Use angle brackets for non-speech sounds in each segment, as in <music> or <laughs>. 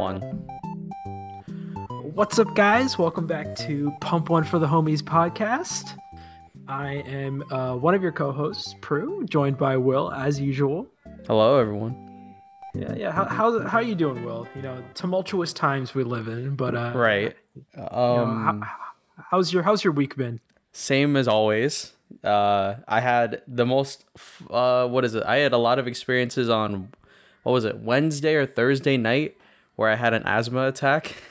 One. What's up, guys? Welcome back to Pump One for the Homies podcast. I am uh, one of your co-hosts, Prue, joined by Will as usual. Hello, everyone. Yeah, yeah. How how how you doing, Will? You know, tumultuous times we live in, but uh, Right. you know, Um, how, how's your how's your week been? same as always. Uh, I had the most. Uh, what is it? I had a lot of experiences on. What was it? Wednesday or Thursday night, where I had an asthma attack. <laughs>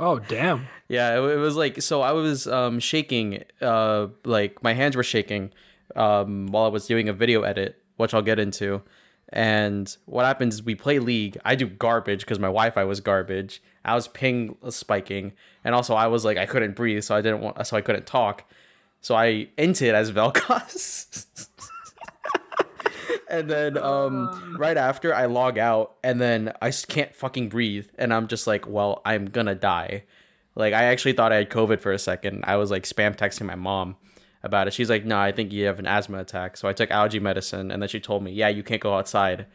Oh, damn. Yeah, it, it was like so. I was um shaking. Uh, like my hands were shaking. Um, while I was doing a video edit, which I'll get into. And what happens is we play League. I do garbage because my Wi-Fi was garbage. I was ping spiking, and also I was like I couldn't breathe, so I didn't want, so I couldn't talk. So I entered as Vel'Koz. <laughs> and then um, right after I log out, and then I can't fucking breathe, and I'm just like, well, I'm gonna die. Like I actually thought I had COVID for a second. I was like spam texting my mom about it. She's like, "No, I think you have an asthma attack." So I took allergy medicine, and then she told me, "Yeah, you can't go outside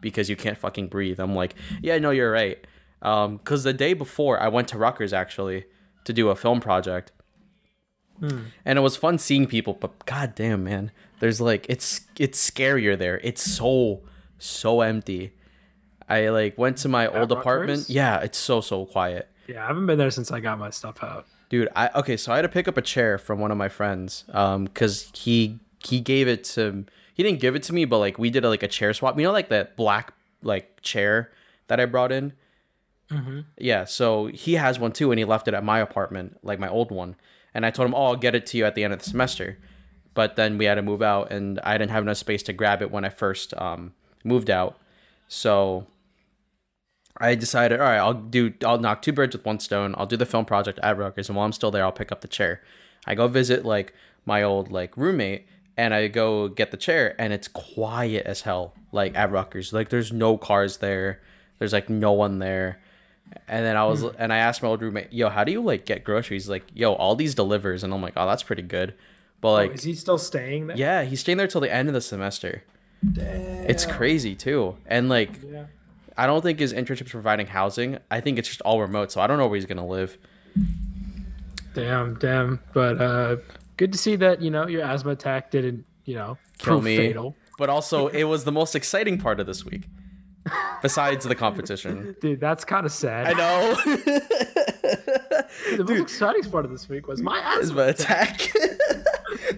because you can't fucking breathe." I'm like, "Yeah, no, you're right." Um, cause the day before I went to Rutgers actually to do a film project, and it was fun seeing people. But goddamn, man, there's like it's it's scarier there. It's so so empty. I like went to my old apartment. Yeah, it's so so quiet. Yeah, I haven't been there since I got my stuff out. Dude, I okay, so I had to pick up a chair from one of my friends, um, cause he he gave it to he didn't give it to me, but like we did a, like a chair swap. You know, like that black like chair that I brought in. Mm-hmm. Yeah, so he has one too, and he left it at my apartment, like my old one. And I told him, "Oh, I'll get it to you at the end of the semester." But then we had to move out, and I didn't have enough space to grab it when I first um, moved out. So I decided, all right, I'll do, I'll knock two birds with one stone. I'll do the film project at Rutgers, and while I'm still there, I'll pick up the chair. I go visit like my old like roommate, and I go get the chair, and it's quiet as hell, like at Rutgers. Like there's no cars there, there's like no one there. And then I was, and I asked my old roommate, "Yo, how do you like get groceries?" Like, "Yo, all these delivers," and I'm like, "Oh, that's pretty good." But like, Is he still staying there? yeah, he's staying there till the end of the semester. Damn. It's crazy too, and like, Yeah. I don't think his internship's providing housing. I think it's just all remote, so I don't know where he's gonna live. Damn, damn. But uh, good to see that you know your asthma attack didn't you know Kill me. fatal. But also, it was the most exciting part of this week, besides the competition. <laughs> Dude, that's kind of sad. I know. <laughs> the most exciting part of this week was my asthma. asthma attack. <laughs>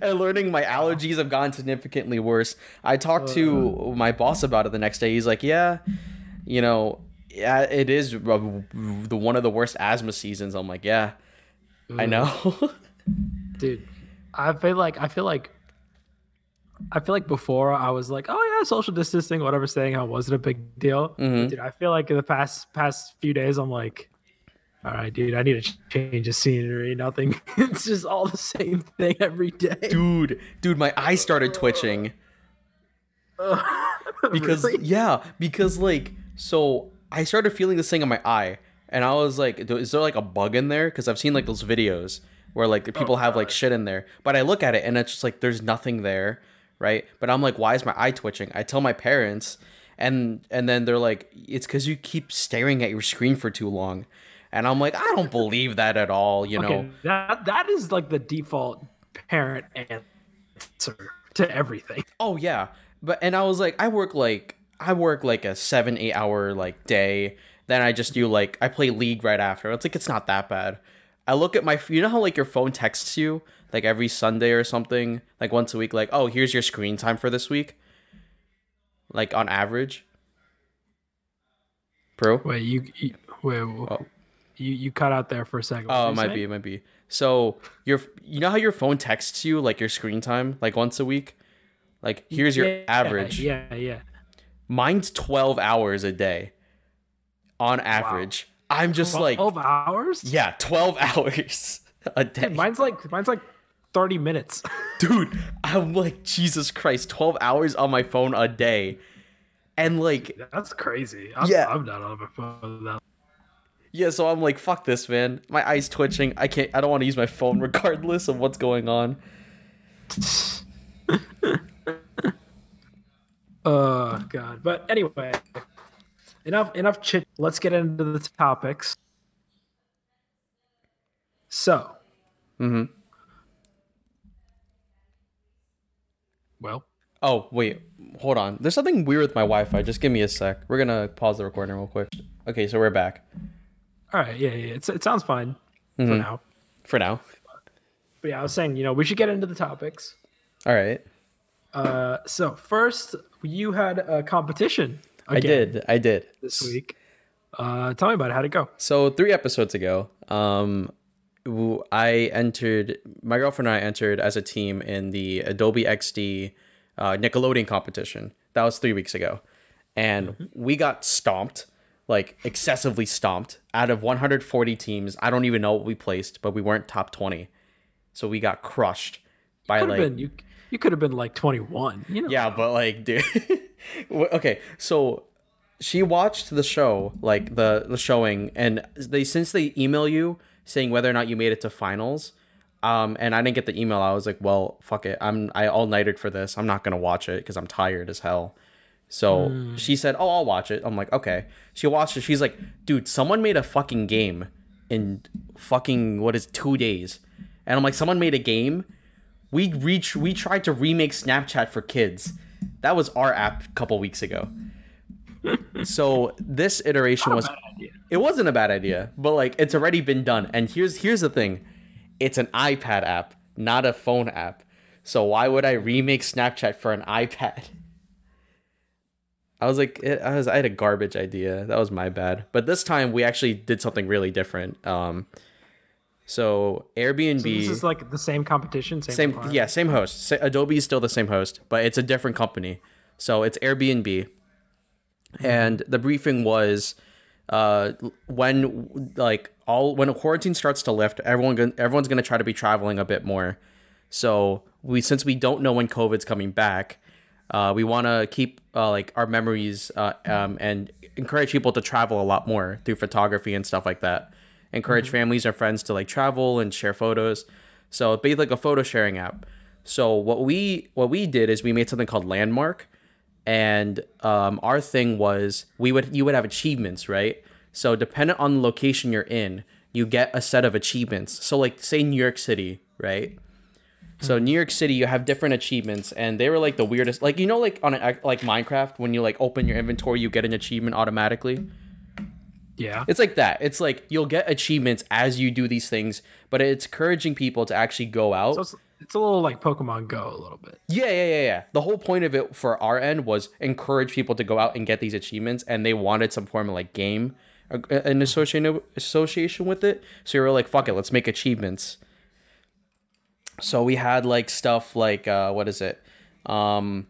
<laughs> and learning my allergies have gotten significantly worse. I talked to my boss about it the next day. He's like, "Yeah, you know, yeah, it is uh, the one of the worst asthma seasons." I'm like, "Yeah, I know." <laughs> Dude, I feel like I feel like I feel like before I was like, oh yeah, social distancing, whatever, saying how wasn't a big deal. Mhm. Dude, I feel like in the past past few days, I'm like, all right, dude, I need to change the scenery. Nothing. <laughs> it's just all the same thing every day. dude, dude, my eyes started twitching. <laughs> because Really? yeah because like so i started feeling this thing in my eye and i was like is there like a bug in there because i've seen like those videos where like the people oh, have like shit in there but i look at it and it's just like there's nothing there right but i'm like why is my eye twitching i tell my parents and and then they're like it's because you keep staring at your screen for too long and i'm like i don't believe that at all you know that that is like the default parent answer to everything. <laughs> Oh yeah, but and I was like, I work like I work like a seven eight hour like day. Then I just do like I play League right after. It's like it's not that bad. I look at my you know how like your phone texts you like every Sunday or something like once a week like oh here's your screen time for this week. Like on average. Bro, Wait, you, you wait, Oh. You you cut out there for a second. What Oh, it might saying? be, it might be. So your you know how your phone texts you like your screen time like once a week. Like here's your average. Yeah, yeah. Mine's 12 hours a day on average. I'm just like, twelve hours. yeah, 12 <laughs> hours a day. Dude, mine's like mine's like thirty minutes. <laughs> Dude, I'm like, Jesus Christ, 12 hours on my phone a day. And like, That's crazy. I'm, Yeah. I'm not on my phone now. Yeah, so I'm like, fuck this, man. My eyes twitching. I can't, I don't want to use my phone <laughs> regardless of what's going on. <laughs> Oh god. But anyway, enough enough chit. Let's get into the topics. So, Mm-hmm. well, Oh wait, hold on. There's something weird with my Wi-Fi. Just give me a sec. We're gonna pause the recording real quick. Okay, so we're back all right, yeah, yeah, it's, it sounds fine for Mhm. now. for now. But yeah, I was saying, you know, we should get into the topics. All right. Uh, so first, you had a competition. I did. I did. this week. Uh, tell me about it. How'd it go? So three episodes ago, um, I entered. My girlfriend and I entered as a team in the Adobe XD uh, Nickelodeon competition. That was three weeks ago, and we got stomped, like excessively stomped. Out of 140 teams, I don't even know what we placed, but we weren't top 20, so we got crushed by like been you. You could have been like twenty one. You know. yeah, but like, <laughs> dude. okay, so she watched the show, like the the showing, and they since they email you saying whether or not you made it to finals, um, and I didn't get the email. I was like, well, fuck it. I'm I all nighted for this. I'm not gonna watch it because I'm tired as hell. So hmm. she said, "Oh, I'll watch it." I'm like, "Okay." She watched it. She's like, "Dude, someone made a fucking game in fucking what is two days?" And I'm like, "Someone made a game." We reach we tried to remake Snapchat for kids. That was our app a couple weeks ago. <laughs> so this iteration was Bad idea. it wasn't a bad idea, but like it's already been done. And here's here's the thing. It's an iPad app, not a phone app. So why would I remake Snapchat for an iPad? <laughs> I was like, it, I was, I had a garbage idea. That was my bad. But this time we actually did something really different. Um, so Airbnb, So this is like the same competition. Same. same, yeah, same host. Sa- Adobe is still the same host, but it's a different company. So it's Airbnb, and the briefing was, uh, when like all when quarantine starts to lift, everyone everyone's gonna try to be traveling a bit more. So we since we don't know when COVID's coming back, uh, we want to keep uh, like our memories uh, um, and encourage people to travel a lot more through photography and stuff like that. Encourage families or friends to like travel and share photos. So it'd be like a photo sharing app. So what we what we did is we made something called Landmark, and um, our thing was we would you would have achievements, right? So dependent on the location you're in, you get a set of achievements. So like say New York City, right? So New York City, you have different achievements, and they were like the weirdest. Like you know, like on a, like Minecraft, when you like open your inventory, you get an achievement automatically. Yeah. It's like that. It's like you'll get achievements as you do these things, but it's encouraging people to actually go out. So it's, it's a little like Pokemon Go a little bit. Yeah, yeah, yeah, yeah. The whole point of it for our end was encourage people to go out and get these achievements, and they wanted some form of like game, uh, an association association with it. So we were like, "Fuck it, let's make achievements." So we had like stuff like uh, what is it, um,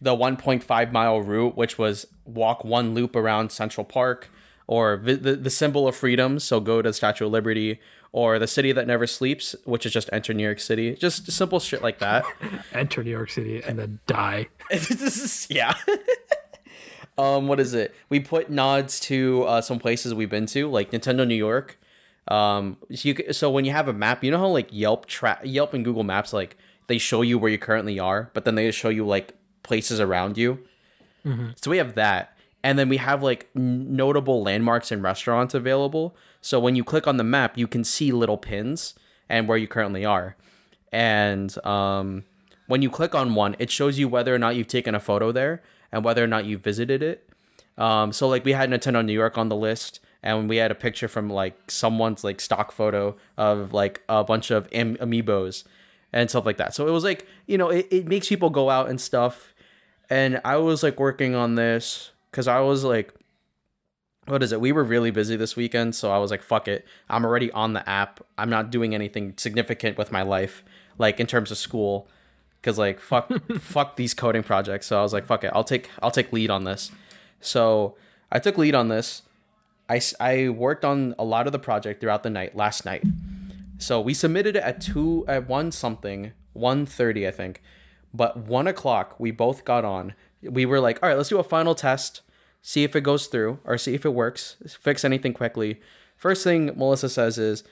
the 1.5 mile route, which was walk one loop around Central Park, or vi- the the symbol of freedom. So go to the Statue of Liberty, or the city that never sleeps, which is just enter New York City. Just simple shit like that. <laughs> Enter New York City and then die. this <laughs> is yeah. <laughs> um, what is it? We put nods to uh, some places we've been to, like Nintendo New York. Um, so you so when you have a map, you know how like Yelp tra- Yelp and Google Maps like they show you where you currently are, but then they show you like places around you. So we have that, and then we have like notable landmarks and restaurants available. So when you click on the map, you can see little pins and where you currently are. And um, when you click on one, it shows you whether or not you've taken a photo there and whether or not you've visited it. Um, so like we had Nintendo New York on the list, and we had a picture from like someone's like stock photo of like a bunch of am- amiibos and stuff like that. So it was like you know it, it makes people go out and stuff. And I was like working on this because I was like, what is it? We were really busy this weekend, so I was like, fuck it. I'm already on the app. I'm not doing anything significant with my life, like in terms of school, because like fuck, <laughs> fuck these coding projects. So I was like, fuck it. I'll take I'll take lead on this. So I took lead on this. I, I worked on a lot of the project throughout the night last night. So we submitted it at two at one something, one thirty, I think. But one o'clock, we both got on. We were like, all right, let's do a final test, see if it goes through or see if it works, fix anything quickly. First thing Melissa says is,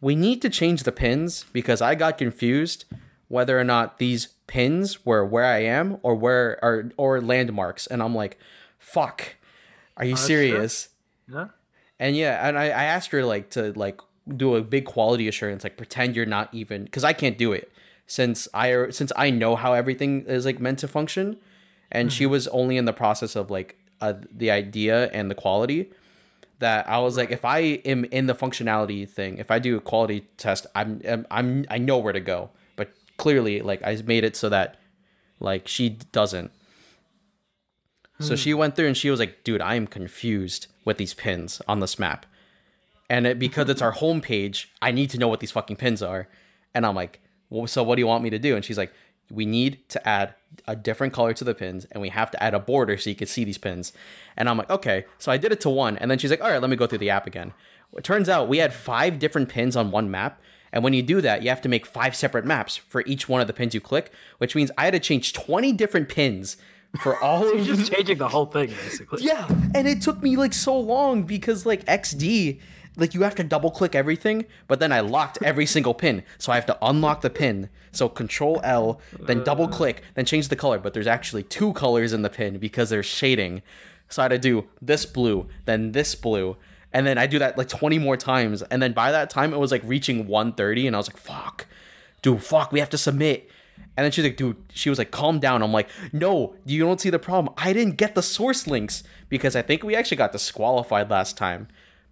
we need to change the pins because I got confused whether or not these pins were where I am or where are or landmarks, and I'm like, fuck. Are you uh, that's serious? Yeah. And yeah, and I, I asked her like to like do a big quality assurance, like pretend you're not even because I can't do it since I since I know how everything is like meant to function, and she was only in the process of like uh, the idea and the quality. That I was like, if I am in the functionality thing, if I do a quality test, I'm I'm, I'm I know where to go. But clearly, like I made it so that like she doesn't. So she went through and she was like, dude, I am confused with these pins on this map. And it, because it's our home page, I need to know what these fucking pins are. And I'm like, well, so what do you want me to do? And she's like, we need to add a different color to the pins and we have to add a border so you can see these pins. And I'm like, okay. So I did it to one. And then she's like, all right, let me go through the app again. It turns out we had five different pins on one map. And when you do that, you have to make five separate maps for each one of the pins you click, which means I had to change 20 different pins for all of You're just changing the whole thing, basically. yeah, and it took me like so long because like XD, like you have to double click everything, but then I locked every single pin, so I have to unlock the pin. So Control L, then double click, then change the color. But there's actually two colors in the pin because there's shading. So I had to do this blue, then this blue, and then I do that like 20 more times. And then by that time, it was like reaching 130, and I was like, fuck, dude, fuck, we have to submit. And then she's like, dude, she was like, calm down. I'm like, no, you don't see the problem. I didn't get the source links because I think we actually got disqualified last time.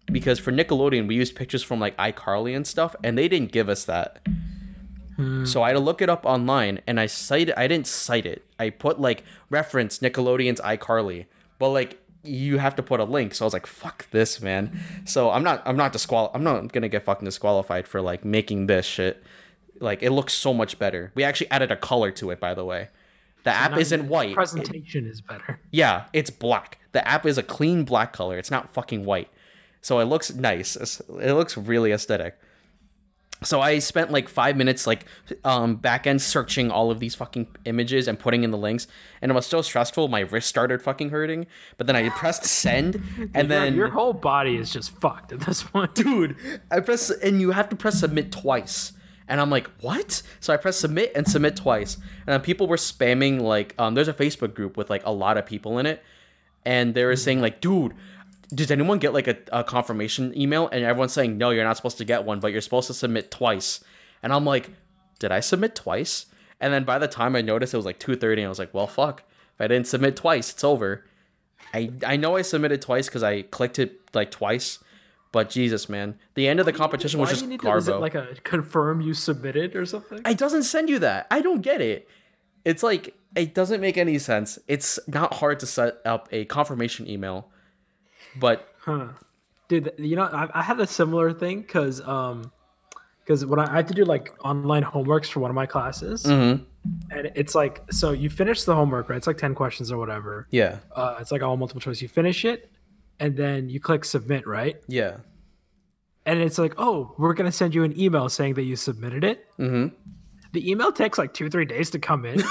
Because for Nickelodeon, we used pictures from like iCarly and stuff, and they didn't give us that. Hmm. So I had to look it up online, and I cited. I didn't cite it. I put like reference Nickelodeon's iCarly, but like you have to put a link. So I was like, fuck this, man. So I'm not. I'm not disqual. I'm not gonna get fucking disqualified for like making this shit. Like it looks so much better. We actually added a color to it, by the way. The app isn't white. Presentation is better. <laughs> Yeah, it's black. The app is a clean black color. It's not fucking white. So it looks nice. It looks really aesthetic. So I spent like five minutes like um back end searching all of these fucking images and putting in the links, and it was so stressful. My wrist started fucking hurting. But then I pressed send, <laughs> and Your- then your whole body is just fucked at this point. dude, I press and you have to press submit twice. And I'm like, what? So I press submit and submit twice. And people were spamming like um there's a Facebook group with like a lot of people in it. And they were saying like, dude, does anyone get like a, a confirmation email? And everyone's saying, no, you're not supposed to get one, but you're supposed to submit twice. And I'm like, did I submit twice? And then by the time I noticed it was like 2.30 and I was like, well, fuck. If I didn't submit twice, it's over. I, I know I submitted twice because I clicked it like twice. But Jesus, man. The end of the competition was just need to, is it garbo. like a confirm you submitted or something? It doesn't send you that. I don't get it. It's like it doesn't make any sense. It's not hard to set up a confirmation email, but Huh. Dude, th- you know, I, I had a similar thing because um, because when I, I had to do like online homeworks for one of my classes, Mm-hmm. and it's like so you finish the homework, right? It's like ten questions or whatever. yeah, Uh, it's like all multiple choice. You finish it, and then you click submit, right? yeah, And it's like, oh, we're gonna send you an email saying that you submitted it. mm-hmm. The email takes like two, three days to come in.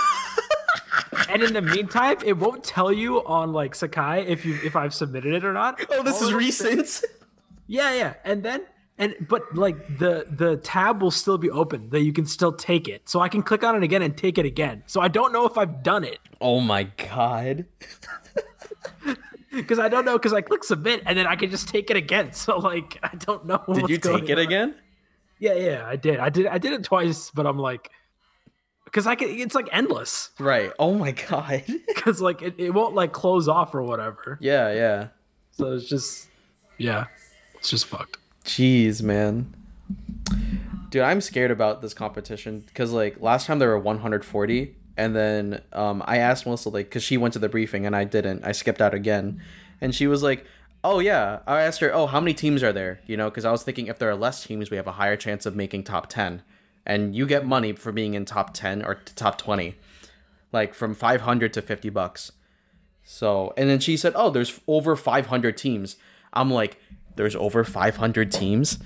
<laughs> and in the meantime, it won't tell you on like Sakai if you if I've submitted it or not. Oh, this All is recent. Yeah, yeah. And then and but like the the tab will still be open that you can still take it. So I can click on it again and take it again. So I don't know if I've done it. Oh my god. <laughs> <laughs> Because I don't know because I click submit and then I can just take it again. <laughs> So like I don't know. Did you take it on. again? Yeah, yeah, I did. I did I did it twice, but I'm like because I can it's like endless. Right. Oh my god. <laughs> Because like it, it won't like close off or whatever. yeah, yeah. So it's just yeah. It's just fucked. Jeez, man. Dude, I'm scared about this competition because like last time there were 140, and then um, I asked Melissa like because she went to the briefing and I didn't. I skipped out again, and she was like, "Oh yeah." I asked her, "Oh, how many teams are there?" You know, because I was thinking if there are less teams, we have a higher chance of making top 10, and you get money for being in top 10 or top 20, like from 500 to 50 bucks. So, and then she said, "Oh, there's over 500 teams." I'm like, "There's over 500 teams,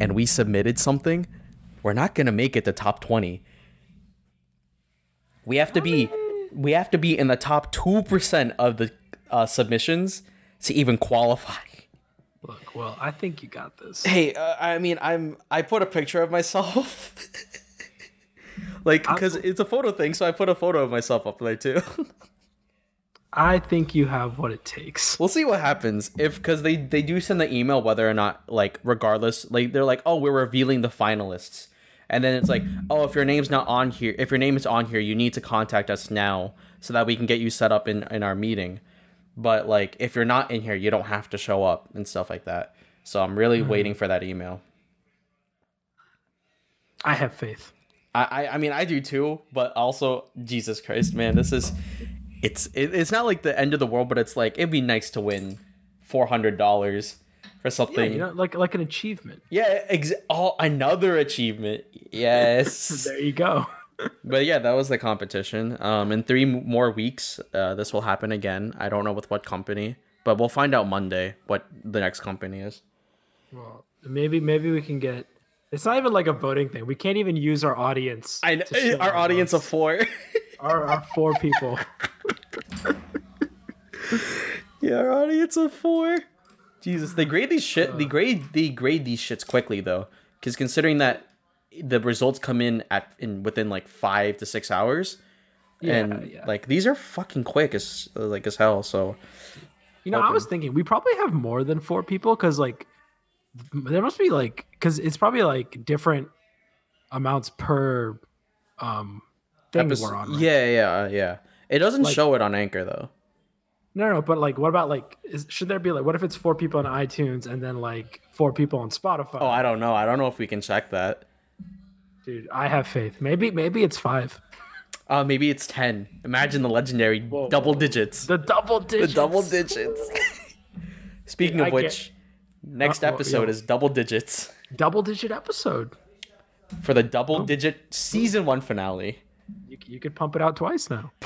and we submitted something. We're not gonna make it to top 20. We have to be, we have to be in the top two percent of the uh, submissions to even qualify." Look, well, I think you got this. Hey, uh, I mean, I'm I put a picture of myself. <laughs> like because it's a photo thing so i put a photo of myself up there too <laughs> I think you have what it takes. We'll see what happens if because they they do send the email whether or not like regardless like they're like oh we're revealing the finalists and then it's like oh if your name's not on here if your name is on here you need to contact us now so that we can get you set up in in our meeting. But like if you're not in here you don't have to show up and stuff like that. So i'm really mm-hmm. waiting for that email. I have faith. I, I I mean I do too, but also Jesus Christ, man, this is it's it, it's not like the end of the world, but it's like it'd be nice to win four hundred dollars for Yeah, something. you know, like like an achievement. Yeah, ex- oh, another achievement. Yes. <laughs> There you go. <laughs> but yeah, that was the competition. Um, in three more weeks, uh, this will happen again. I don't know with what company, but we'll find out Monday what the next company is. Well, maybe maybe we can get. It's not even like a voting thing. We can't even use our audience. I to show our audience of four. <laughs> our, our four people. yeah, our audience of four. Jesus, they grade these shit. They grade they grade these shits quickly though, because considering that the results come in at in within like five to six hours, and yeah. like these are fucking quick as like as hell. So You know, I was thinking we probably have more than four people because like there must be like because it's probably like different amounts per um thing Epis- we're on. right? Yeah, yeah, yeah. It doesn't Like- show it on Anchor though. No, no, but like, what about like, is, should there be like, what if it's four people on iTunes and then like four people on Spotify? Oh, I don't know. I don't know if we can check that. Dude, I have faith. Maybe, maybe it's five. Uh, maybe it's ten. Imagine the legendary double digits. The double digits. The double digits. <laughs> Speaking I of get- which, next Uh, well, episode yeah. is double digits double digit episode. for the double digit season one finale. You, you could pump it out twice now. <laughs>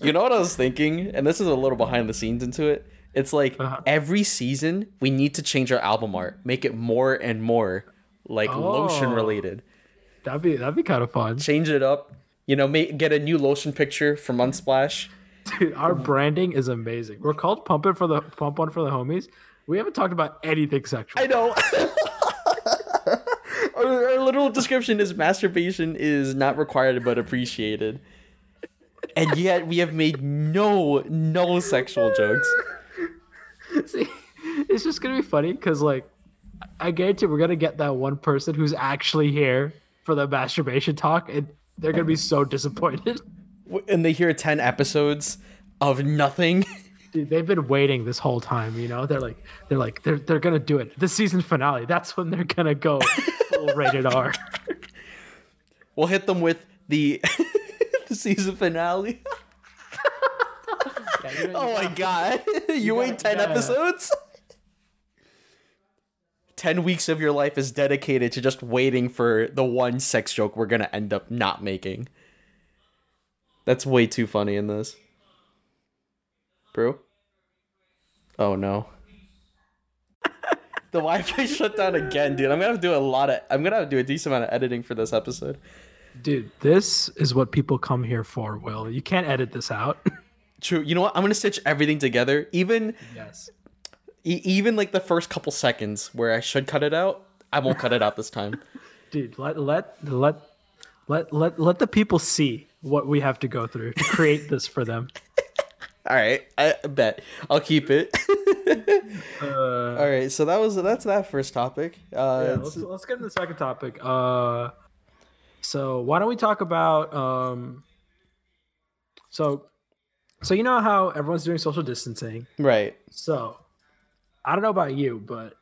you know what I was thinking, and this is a little behind the scenes into it. It's like Uh-huh. every season we need to change our album art, make it more and more like lotion Oh. related. That'd be that'd be kind of fun. Change it up. You know, make get a new lotion picture from Unsplash. Dude, our branding is amazing. We're called Pump It for the Pump One for the Homies. We haven't talked about anything sexual. I know. <laughs> our, our literal description is masturbation is not required but appreciated. And yet we have made no no sexual jokes. <laughs> See, it's just gonna be funny because like I guarantee we're gonna get that one person who's actually here for the masturbation talk, and they're gonna be so disappointed. And they hear 10 episodes of nothing. <laughs> Dude, they've been waiting this whole time. You know, they're like, they're like, they're they're gonna do it. The season finale. That's when they're gonna go <laughs> full rated R. We'll hit them with the the season finale. <laughs> Oh my god. <laughs> You, wait gotta- 10 yeah. episodes? 10 weeks of your life is dedicated to just waiting for the one sex joke we're going to end up not making. That's way too funny in this. Bro? Oh no. <laughs> the Wi-Fi shut down again, dude. I'm gonna have to do a lot of. I'm gonna have to do a decent amount of editing for this episode. Dude, this is what people come here for. Will you can't edit this out? <laughs> True. You know what? I'm gonna stitch everything together. Even yes. E- even like the first couple seconds where I should cut it out, I won't cut it out this time. <laughs> Dude, let let let let let let the people see what we have to go through to create this for them. <laughs> All right, I bet I'll keep it. Uh, All right, so that was that's that first topic. Uh, yeah, let's, let's get into the second topic. Uh, so why don't we talk about um, so so you know how everyone's doing social distancing. right. So I don't know about you, but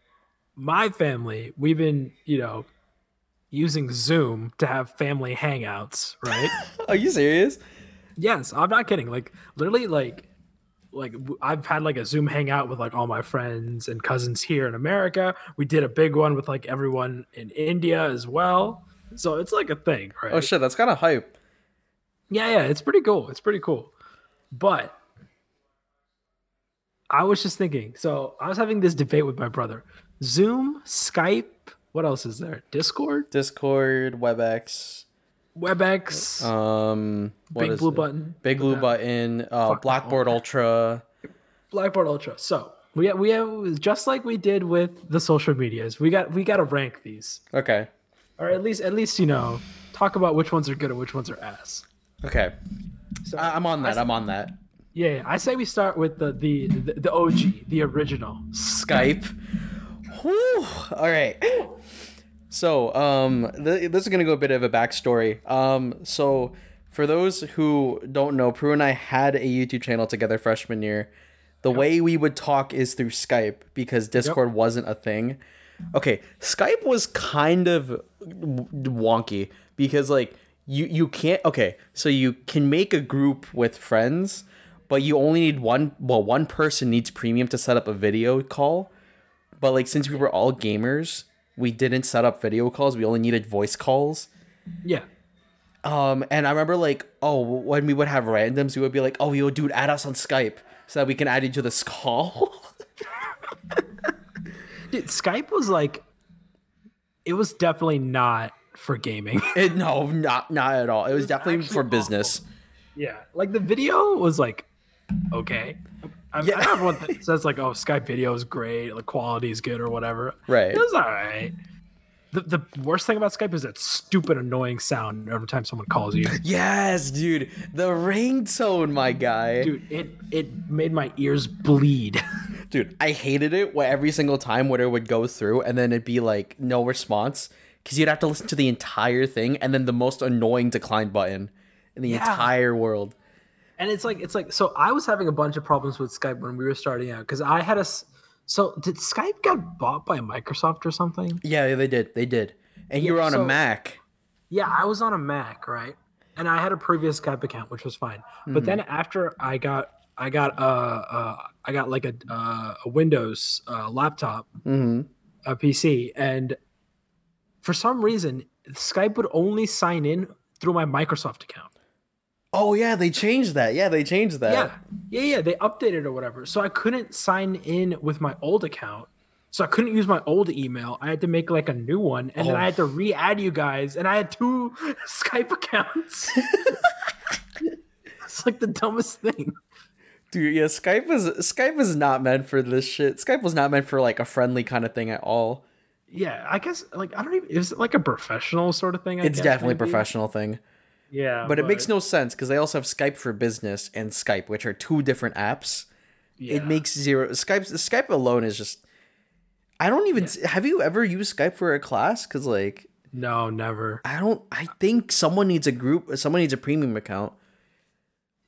my family we've been you know using Zoom to have family hangouts, right? <laughs> Are you serious? Yes, I'm not kidding. Like literally, like like I've had like a Zoom hangout with like all my friends and cousins here in America. We did a big one with like everyone in India as well. So it's like a thing, right? Oh shit, that's kind of hype. yeah, yeah, it's pretty cool. It's pretty cool. But I was just thinking. So I was having this debate with my brother. Zoom, Skype. What else is there? Discord, Discord, WebEx, WebEx, um, Big Blue it? Button, Big Blue. Button, uh, Blackboard Ultra. Blackboard Ultra. So we have, we have just like we did with the social medias. We got we got to rank these, Okay, or at least at least you know talk about which ones are good and which ones are ass. okay. So I- I'm on that. I'm on that. yeah, yeah, I say we start with the the the, the OG, the original. Skype. Whew. All right. So, um, th- this is gonna go a bit of a backstory. Um, so for those who don't know, Prue and I had a YouTube channel together freshman year. The way we would talk is through Skype because Discord wasn't a thing. Okay, Skype was kind of wonky because like you you can't okay, so you can make a group with friends, but you only need one well, one person needs premium to set up a video call. But like since we were all gamers, we didn't set up video calls. We only needed voice calls. Yeah. Um, and I remember like, oh, when we would have randoms, we would be like, oh, yo, dude, add us on Skype so that we can add you to this call. Skype was like, it was definitely not for gaming. <laughs> it, no, not not at all. It was, definitely for business. yeah, like the video was like, okay. I, Yeah. I know everyone th- <laughs> says like, oh, Skype video is great, the quality is good or whatever. Right. It was all right. The, the worst thing about Skype is that stupid annoying sound every time someone calls you. <laughs> Yes, dude, the ringtone, my guy. Dude, Dude, it it made my ears bleed. I hated it where every single time it would go through and then it'd be like no response because you'd have to listen to the entire thing and then the most annoying decline button in the Yeah. entire world. and it's like it's like so I was having a bunch of problems with Skype when we were starting out because I had a so did Skype get bought by Microsoft or something? Yeah, they did. They did. And you were on a Mac. Yeah, I was on a Mac, right? And I had a previous Skype account, which was fine. But mm-hmm. then after I got I got uh, uh I got like a uh, a Windows uh, laptop, Mm-hmm. a PC, and for some reason Skype would only sign in through my Microsoft account. Oh yeah, they changed that. Yeah, they changed that. Yeah, yeah, yeah. They updated or whatever, so I couldn't sign in with my old account. So I couldn't use my old email. I had to make like a new one, and then Oh. I had to re-add you guys, and I had two <laughs> Skype accounts. <laughs> it's like the dumbest thing. Dude, yeah, Skype is Skype is not meant for this shit. Skype was not meant for like a friendly kind of thing at all. Yeah, I guess like I don't even. Is it like a professional sort of thing? I It's guess, definitely a professional thing. Yeah, But it makes no sense because they also have Skype for Business and Skype, which are two different apps. Yeah. It makes zero Skype Skype alone is just I don't even have you ever used Skype for a class cuz like no, never. I don't I think someone needs a group someone needs a premium account.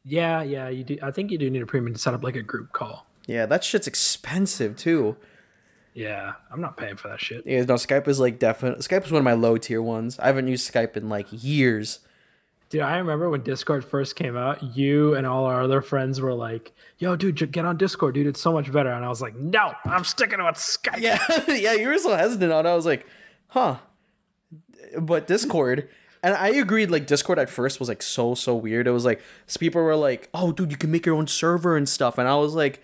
Yeah, yeah, you do. I think you do need a premium to set up like a group call. Yeah, that shit's expensive too. Yeah, I'm not paying for that shit. Yeah, no, Skype is like definitely Skype is one of my low tier ones. I haven't used Skype in like years. Dude, I remember when Discord first came out, you and all our other friends were like, yo, dude, get on Discord, dude. It's so much better. And I was like, no, I'm sticking with Skype. Yeah, <laughs> yeah, you were so hesitant on it. I was like, huh. But Discord, and I agreed, like, Discord at first was like so, so weird. It was like, people were like, oh, dude, you can make your own server and stuff. And I was like,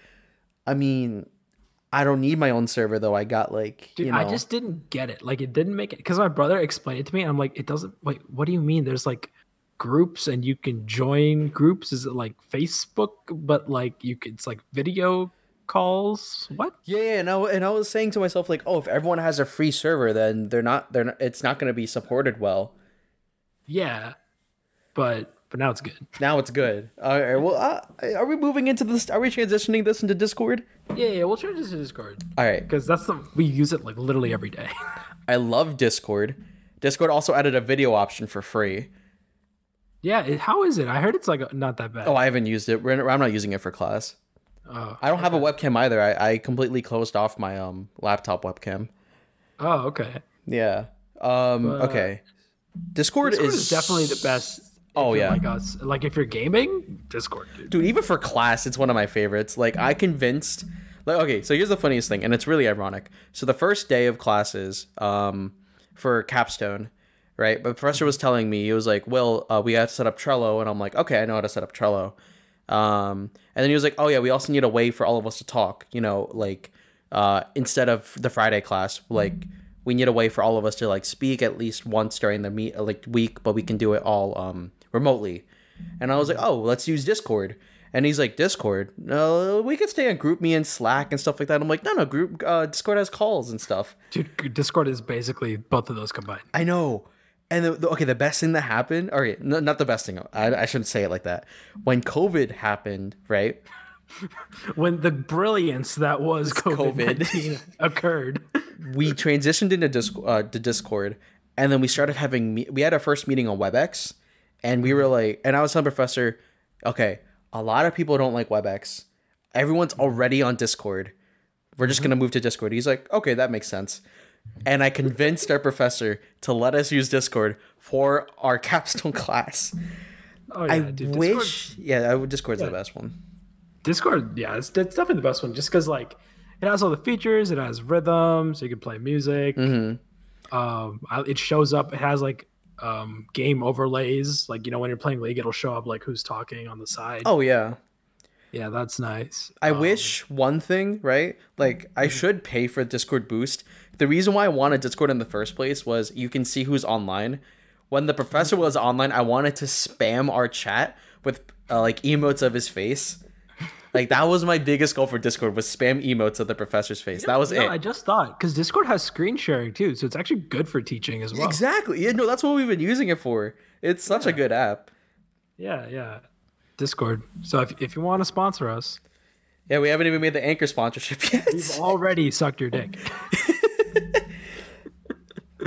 I mean, I don't need my own server though. I got like, Dude, you know, I just didn't get it. Like, it didn't make it. Because my brother explained it to me. And I'm like, it doesn't, wait, what do you mean? There's like groups and you can join groups. Is it like Facebook, but like you could, it's like video calls? What? yeah, yeah. And I, and I was saying to myself, like, oh, if everyone has a free server, then they're not, they're not, it's not going to be supported well. Yeah. But, but now it's good. Now it's good. All right. Well, uh, are we moving into this? Are we transitioning this into Discord? Yeah, yeah, we'll this to Discord. All right. Because that's the, we use it like literally every day. <laughs> I love Discord. Discord also added a video option for free. yeah, it, how is it? I heard it's like not that bad. Oh, I haven't used it. We're- I'm not using it for class. Oh, I don't have a webcam either. I, I completely closed off my um laptop webcam. oh okay. Yeah. Um. okay. Discord, Discord is, is definitely the best. Oh, yeah. like us. Like if you're gaming, Discord, dude. dude. Even for class, it's one of my favorites. Like I convinced. Like okay, so here's the funniest thing, and it's really ironic. So the first day of classes, um, for capstone, right? But professor was telling me he was like, "Well, uh, we have to set up Trello," and I'm like, "Okay, I know how to set up Trello." Um, and then he was like, "Oh yeah, we also need a way for all of us to talk. You know, like uh, instead of the Friday class, like we need a way for all of us to like speak at least once during the meet like week, but we can do it all um remotely." And I was like, "Oh, let's use Discord." And he's like, "Discord? No, we could stay on Group Me and Slack and stuff like that." I'm like, "No, no, Group uh, Discord has calls and stuff." Dude, Discord is basically both of those combined. I know. And the, the- okay, the best thing that happened, or okay, no, not the best thing. I, I shouldn't say it like that. When COVID happened, right? <laughs> When the brilliance that was COVID, COVID. occurred. <laughs> we transitioned into Disc- uh, to Discord, and then we started having me- we had our first meeting on WebEx, and we were like, and I was telling Professor, okay, a lot of people don't like WebEx. Everyone's already on Discord. We're just gonna move to Discord. He's like, okay, that makes sense. And I convinced our professor to let us use Discord for our <laughs> capstone class. Oh, yeah, I dude, Discord- wish, yeah, I would Discord's the best one. Discord, yeah, it's, it's definitely the best one just because like it has all the features. It has Rythm, so you can play music. Mm-hmm. Um, I- it shows up. It has like um game overlays. Like you know when you're playing League, it'll show up like who's talking on the side. Oh yeah, yeah, that's nice. I Um, wish one thing, right? Like I should pay for Discord Boost. The reason why I wanted Discord in the first place was you can see who's online. When the professor was online, I wanted to spam our chat with uh, like emotes of his face. Like that was my biggest goal for Discord was spam emotes of the professor's face. That was No, it. I just thought because Discord has screen sharing too, so it's actually good for teaching as well. Exactly. Yeah, no, that's what we've been using it for. It's such a good app. Yeah, yeah. Discord. So if, if you want to sponsor us, Yeah, we haven't even made the anchor sponsorship <laughs> yet. we've already sucked your dick. <laughs>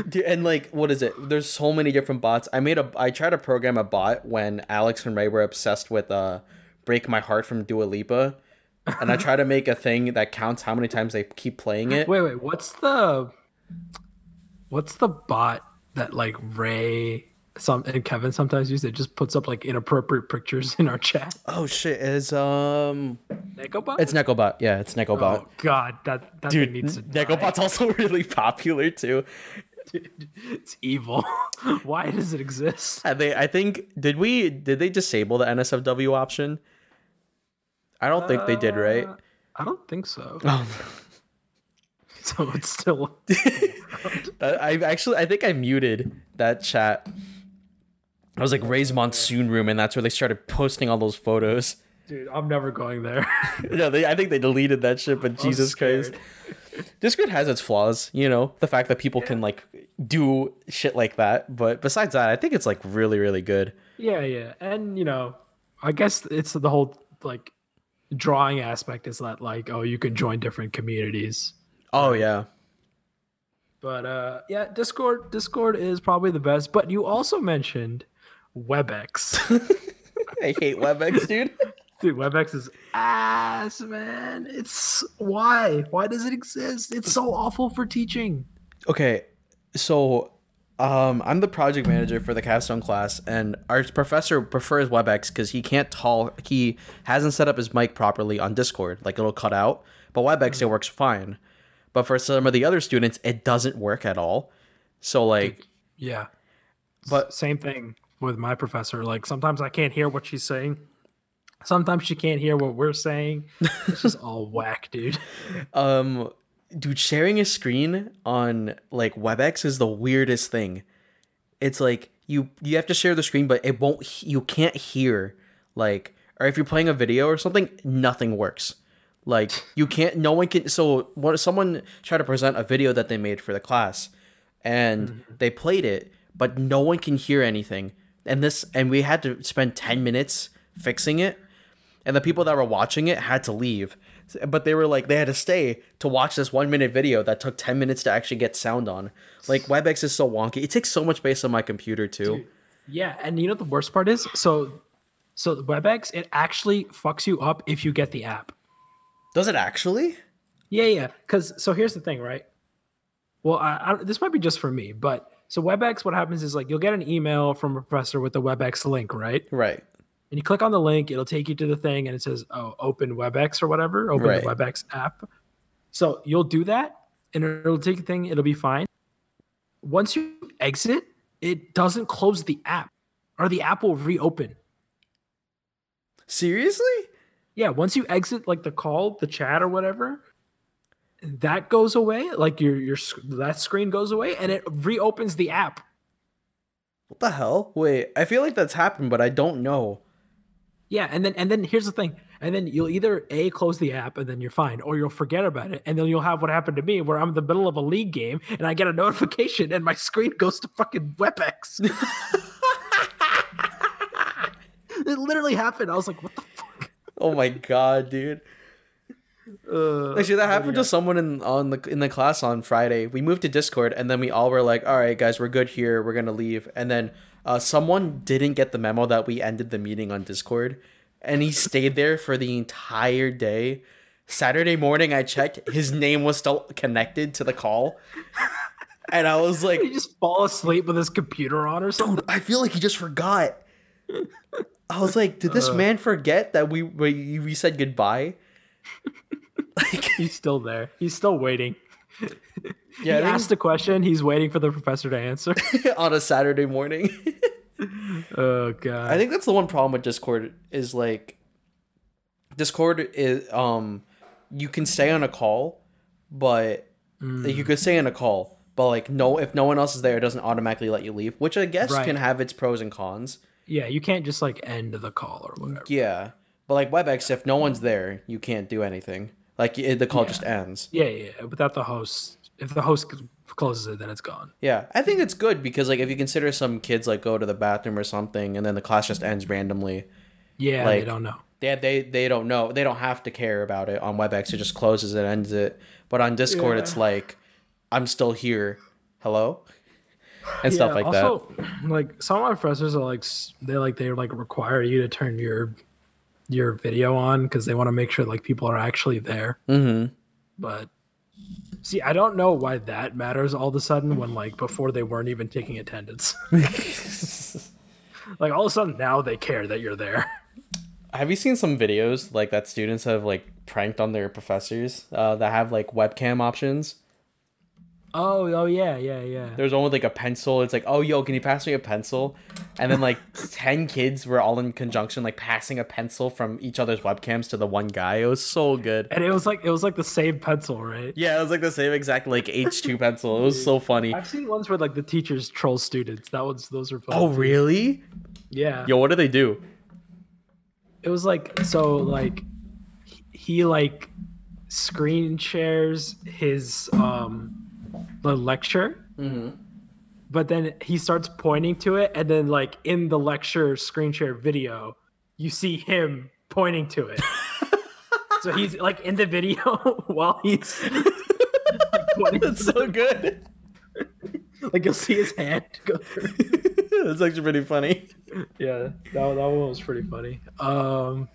Dude, and like what is it there's so many different bots i made a i tried to program a bot when alex and ray were obsessed with uh break my heart from Dua Lipa and i try to make a thing that counts how many times they keep playing it Wait, wait. What's the what's the bot that like Ray some and Kevin sometimes use? It just puts up like inappropriate pictures in our chat. oh shit is um NekoBot. it's NekoBot yeah it's NekoBot oh god, that that dude thing needs to die. NekoBot's also <laughs> really popular too Dude, <laughs> it's evil. <laughs> Why does it exist? and they i think did we did they disable the nsfw option i don't think they did right Uh, I don't think so. <laughs> oh <laughs> So it's still <laughs> I I actually I think I muted that chat. I was like Ray's monsoon room, and that's where they started posting all those photos. dude. I'm never going there. yeah, they, I think they deleted that shit. But Jesus Christ, scared. Discord has its flaws. You know, the fact that people can like do shit like that. But besides that, I think it's like really, really good. Yeah, yeah. And you know, I guess it's the whole like drawing aspect is that like, oh, you can join different communities. Oh yeah, But uh yeah, Discord Discord is probably the best. But you also mentioned WebEx. <laughs> I hate WebEx, dude. <laughs> Dude, WebEx is ass, man. It's why? Why does it exist? It's so awful for teaching. okay so um i'm the project manager for the capstone class and our professor prefers webex because he can't talk he hasn't set up his mic properly on discord like it'll cut out but webex it works fine but for some of the other students it doesn't work at all so like Yeah. But- But same thing with my professor. Like sometimes I can't hear what she's saying. Sometimes she can't hear what we're saying. It's just <laughs> all whack, dude. um dude sharing a screen on like webex is the weirdest thing. It's like you you have to share the screen but it won't you can't hear like or if you're playing a video or something nothing works. Like you can't no one can so what someone tried to present a video that they made for the class and mm-hmm. they played it but no one can hear anything. And this and we had to spend 10 minutes fixing it and the people that were watching it had to leave but they were like they had to stay to watch this one minute video that took 10 minutes to actually get sound on like webex is so wonky it takes so much space on my computer too Yeah, and you know the worst part is? So so WebEx, it actually fucks you up if you get the app. does it actually Yeah, yeah. Because so here's the thing, right? Well, I, I, this might be just for me, but so WebEx, what happens is like you'll get an email from a professor with the WebEx link, right? right and you click on the link, it'll take you to the thing and it says, oh, open WebEx or whatever, open Right. the WebEx app. So you'll do that and it'll take a thing, it'll be fine. Once you exit, it doesn't close the app or the app will reopen. seriously Yeah, once you exit like the call, the chat or whatever, that goes away. Like your your that screen goes away and it reopens the app. what the hell wait i feel like that's happened but i don't know Yeah, and then and then here's the thing. and then you'll either a close the app and then you're fine, or you'll forget about it, and then you'll have what happened to me, where I'm in the middle of a league game and I get a notification and my screen goes to fucking WebEx. <laughs> it literally happened. I was like, what the fuck? Oh my god, dude. Uh, Actually, that happened to someone in on the in the class on Friday. We moved to Discord, and then we all were like, "All right, guys, we're good here. We're gonna leave." And then uh, someone didn't get the memo that we ended the meeting on Discord, and he stayed there for the entire day. Saturday morning, I checked; his name was still connected to the call, and I was like, Did he just fall asleep with his computer on or something? "Dude, I feel like he just forgot." I was like, "Did this man forget that we we, we said goodbye?" <laughs> like, He's still there. He's still waiting. <laughs> yeah, he asked a question. He's waiting for the professor to answer. <laughs> on a Saturday morning. <laughs> oh god. I think that's the one problem with Discord is like Discord is um you can stay on a call, but like, you could stay on a call, but like no if no one else is there, it doesn't automatically let you leave, which I guess Right. can have its pros and cons. yeah, you can't just like end the call or whatever. Yeah, but like WebEx, if no one's there, you can't do anything. Like it, the call just ends. Yeah, yeah, yeah, without the host. If the host closes it, then it's gone. Yeah, I think it's good because like if you consider some kids like go to the bathroom or something, and then the class just ends randomly. Yeah, Like- they don't know. they they they don't know they don't have to care about it on WebEx. It just closes and ends it. But on Discord, it's like I'm still here. Hello, and stuff like that. like some of my professors are like they like they like require you to turn your your video on because they want to make sure like people are actually there. Mm-hmm. But see, I don't know why that matters all of a sudden when like before they weren't even taking attendance. <laughs> like all of a sudden now they care that you're there. Have you seen some videos like that students have like pranked on their professors uh, that have like webcam options? Oh, oh yeah, yeah, yeah. There's one with like a pencil. It's like, oh yo, can you pass me a pencil? And then like <laughs> ten kids were all in conjunction, like passing a pencil from each other's webcams to the one guy. It was so good. And it was like it was like the same pencil, right? Yeah, it was like the same exact like H two <laughs> pencil. It was so funny. I've seen ones where like the teachers troll students. That was those are fun. Oh really? yeah. Yo, what do they do? It was like so like he, he like screen shares his um the lecture. But then he starts pointing to it, and then like in the lecture screen share video, you see him pointing to it. <laughs> so he's like in the video <laughs> while he's like, That's so good. <laughs> like you'll see his hand go through. That's actually pretty funny. yeah, that, that one was pretty funny. Um,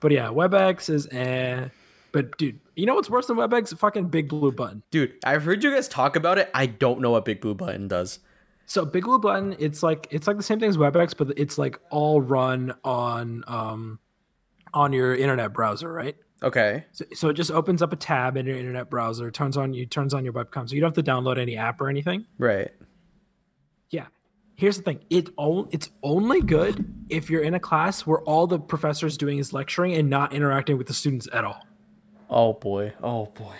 but yeah, WebEx is eh. But dude, you know what's worse than WebEx? Fucking Big Blue Button. Dude, I've heard you guys talk about it. I don't know what Big Blue Button does. So Big Blue Button, it's like it's like the same thing as WebEx, but it's like all run on um on your internet browser, right? Okay. So, so it just opens up a tab in your internet browser, turns on you turns on your webcam, so you don't have to download any app or anything. Right. Yeah. Here's the thing. It o- it's only good if you're in a class where all the professor's doing is lecturing and not interacting with the students at all. Oh boy. Oh boy.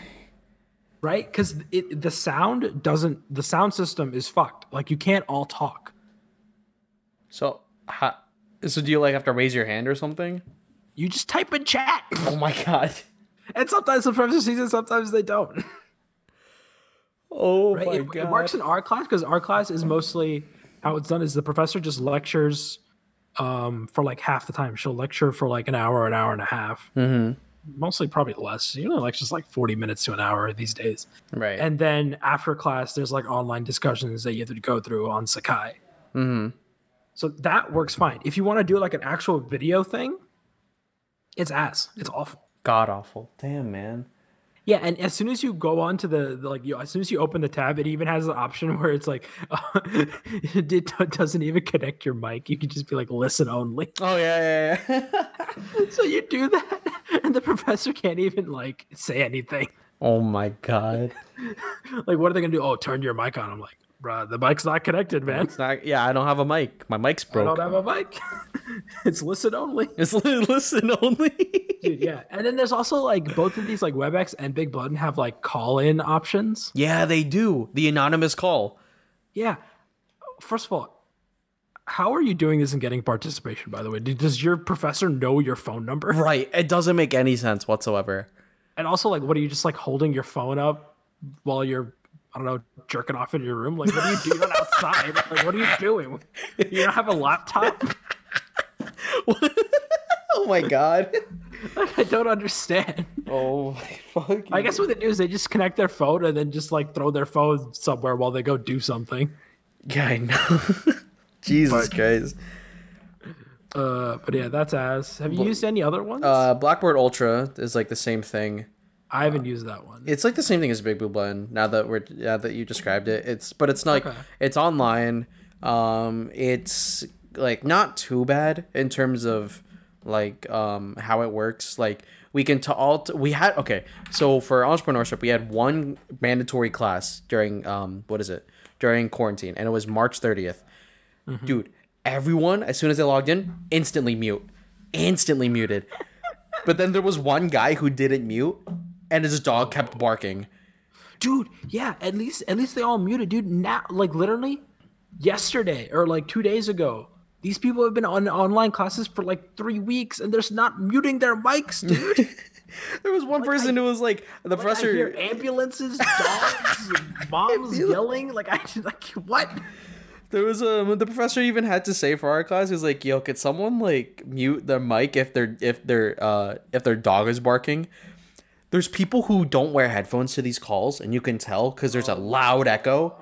Right? Because it the sound doesn't the sound system is fucked. Like you can't all talk. So, so do you like have to raise your hand or something? You just type in chat. <laughs> Oh my god. And sometimes the professor sees it, sometimes they don't. <laughs> Oh Right? my It, god. it works in our class because our class is mostly how it's done is the professor just lectures um, for like half the time. She'll lecture for like an hour, an hour and a half. Mm-hmm. Mostly probably less. She only just like 40 minutes to an hour these days. Right. And then after class, there's like online discussions that you have to go through on Sakai. mm-hmm. So that works fine. If you want to do like an actual video thing, it's ass. It's awful. God awful. Damn man. Yeah, and as soon as you go on to the, the like, you, as soon as you open the tab, it even has an option <laughs> where it's like, <laughs> it doesn't even connect your mic. You can just be like, listen only. Oh yeah, yeah, yeah. <laughs> So you do that, <laughs> and the professor can't even like say anything. oh my god. <laughs> Like, what are they gonna do? Oh, turn your mic on. I'm like, bruh, the mic's not connected, man. It's not. Yeah, I don't have a mic. My mic's broke. I don't have a mic. <laughs> it's listen only. It's li- listen only. Dude, yeah. And then there's also like both of these like WebEx and Big Button have like call-in options. yeah, they do. The anonymous call. Yeah. First of all, How are you doing this and getting participation? By the way, does your professor know your phone number? <laughs> Right. It doesn't make any sense whatsoever. And also, like, what are you just like holding your phone up while you're, I don't know, jerking off in your room? Like, what are you <laughs> doing outside? Like, what are you doing? You don't have a laptop? <laughs> oh my god. I don't understand. Oh my fuck. I guess what they do is they just connect their phone and then just like throw their phone somewhere while they go do something. Yeah, I know. Jesus But- Christ. Uh, but yeah, that's ass. Have you used any other ones? Uh, Blackboard Ultra is like the same thing. I haven't used that one. It's like the same thing as Big Blue Button. Now that we're yeah that you described it, it's but it's like Okay. it's online. Um, it's like not too bad in terms of like um how it works. Like we can to all we had okay. So for entrepreneurship, we had one mandatory class during um what is it during quarantine, and it was March 30th Dude, everyone as soon as they logged in, instantly mute, instantly muted. <laughs> But then there was one guy who didn't mute, and his dog kept barking. dude yeah at least at least they all muted dude now like literally yesterday or like two days ago these people have been on online classes for like three weeks and they're not muting their mics <laughs> dude There was one person who was like the I professor. ambulances dogs <laughs> moms yelling like i like what There was um the professor even had to say for our class, he was like, "Yo, could someone like mute their mic if their if their uh if their dog is barking?" There's people who don't wear headphones to these calls, and you can tell because there's a loud echo.